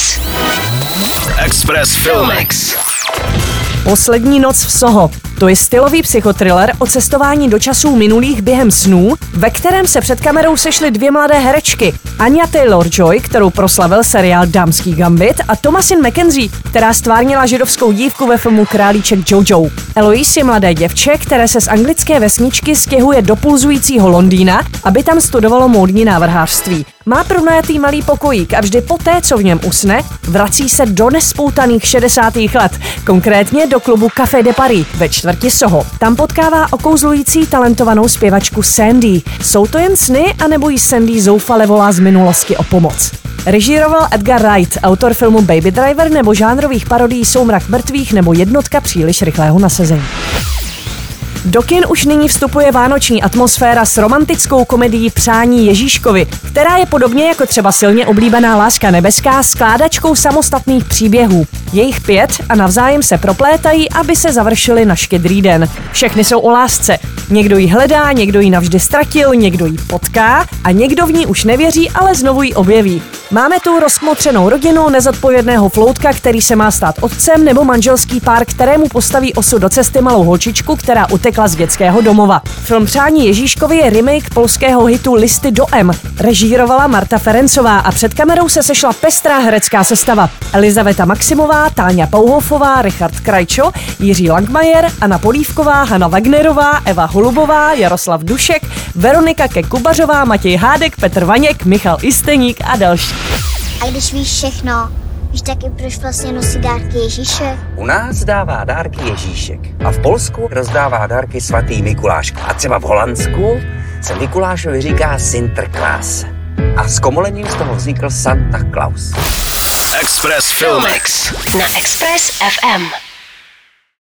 Express. Express Filmix. Poslední noc v Soho. To je stylový psychotriller o cestování do časů minulých během snů, ve kterém se před kamerou sešly dvě mladé herečky. Anya Taylor-Joy, kterou proslavil seriál Dámský gambit, a Thomasin McKenzie, která stvárnila židovskou dívku ve filmu Králíček Jojo. Eloise je mladé děvče, které se z anglické vesničky stěhuje do pulzujícího Londýna, aby tam studovalo módní návrhářství. Má pronajatý malý pokojík a vždy poté, co v něm usne, vrací se do nespoutaných 60. let, konkrétně do klubu Café de Paris ve čtvrti Soho. Tam potkává okouzlující talentovanou zpěvačku Sandy. Jsou to jen sny, anebo jí Sandy zoufale volá z minulosti o pomoc? Režíroval Edgar Wright, autor filmu Baby Driver nebo žánrových parodií Soumrak mrtvých nebo jednotka příliš rychlého nasazení. Do kin už nyní vstupuje vánoční atmosféra s romantickou komedií Přání Ježíškovi, která je podobně jako třeba silně oblíbená Láska nebeská skládačkou samostatných příběhů. Jejich pět a navzájem se proplétají, aby se završili na štědrý den. Všechny jsou o lásce. Někdo ji hledá, někdo ji navždy ztratil, někdo ji potká a někdo v ní už nevěří, ale znovu ji objeví. Máme tu rozkmotřenou rodinu, nezodpovědného floutka, který se má stát otcem, nebo manželský pár, kterému postaví osu do cesty malou holčičku, která utekla z dětského domova. Film Přání Ježíškovi je remake polského hitu Listy do M. Režírovala Marta Ferencová a před kamerou se sešla pestrá herecká sestava. Elizaveta Maximová, Táňa Pouhofová, Richard Krajčo, Jiří Langmajer, Anna Polívková, Hanna Wagnerová, Eva Holubová, Jaroslav Dušek, Veronika Kekubařová, Matěj Hádek, Petr Vaněk, Michal Isteník a další. A když víš všechno, víš taky, proč vlastně nosí dárky Ježíše? U nás dává dárky Ježíšek a v Polsku rozdává dárky svatý Mikuláš. A třeba v Holandsku se Mikulášovi říká Sinterklaas. A s komolením z toho vznikl Santa Claus. Express Filmix. Na Express FM.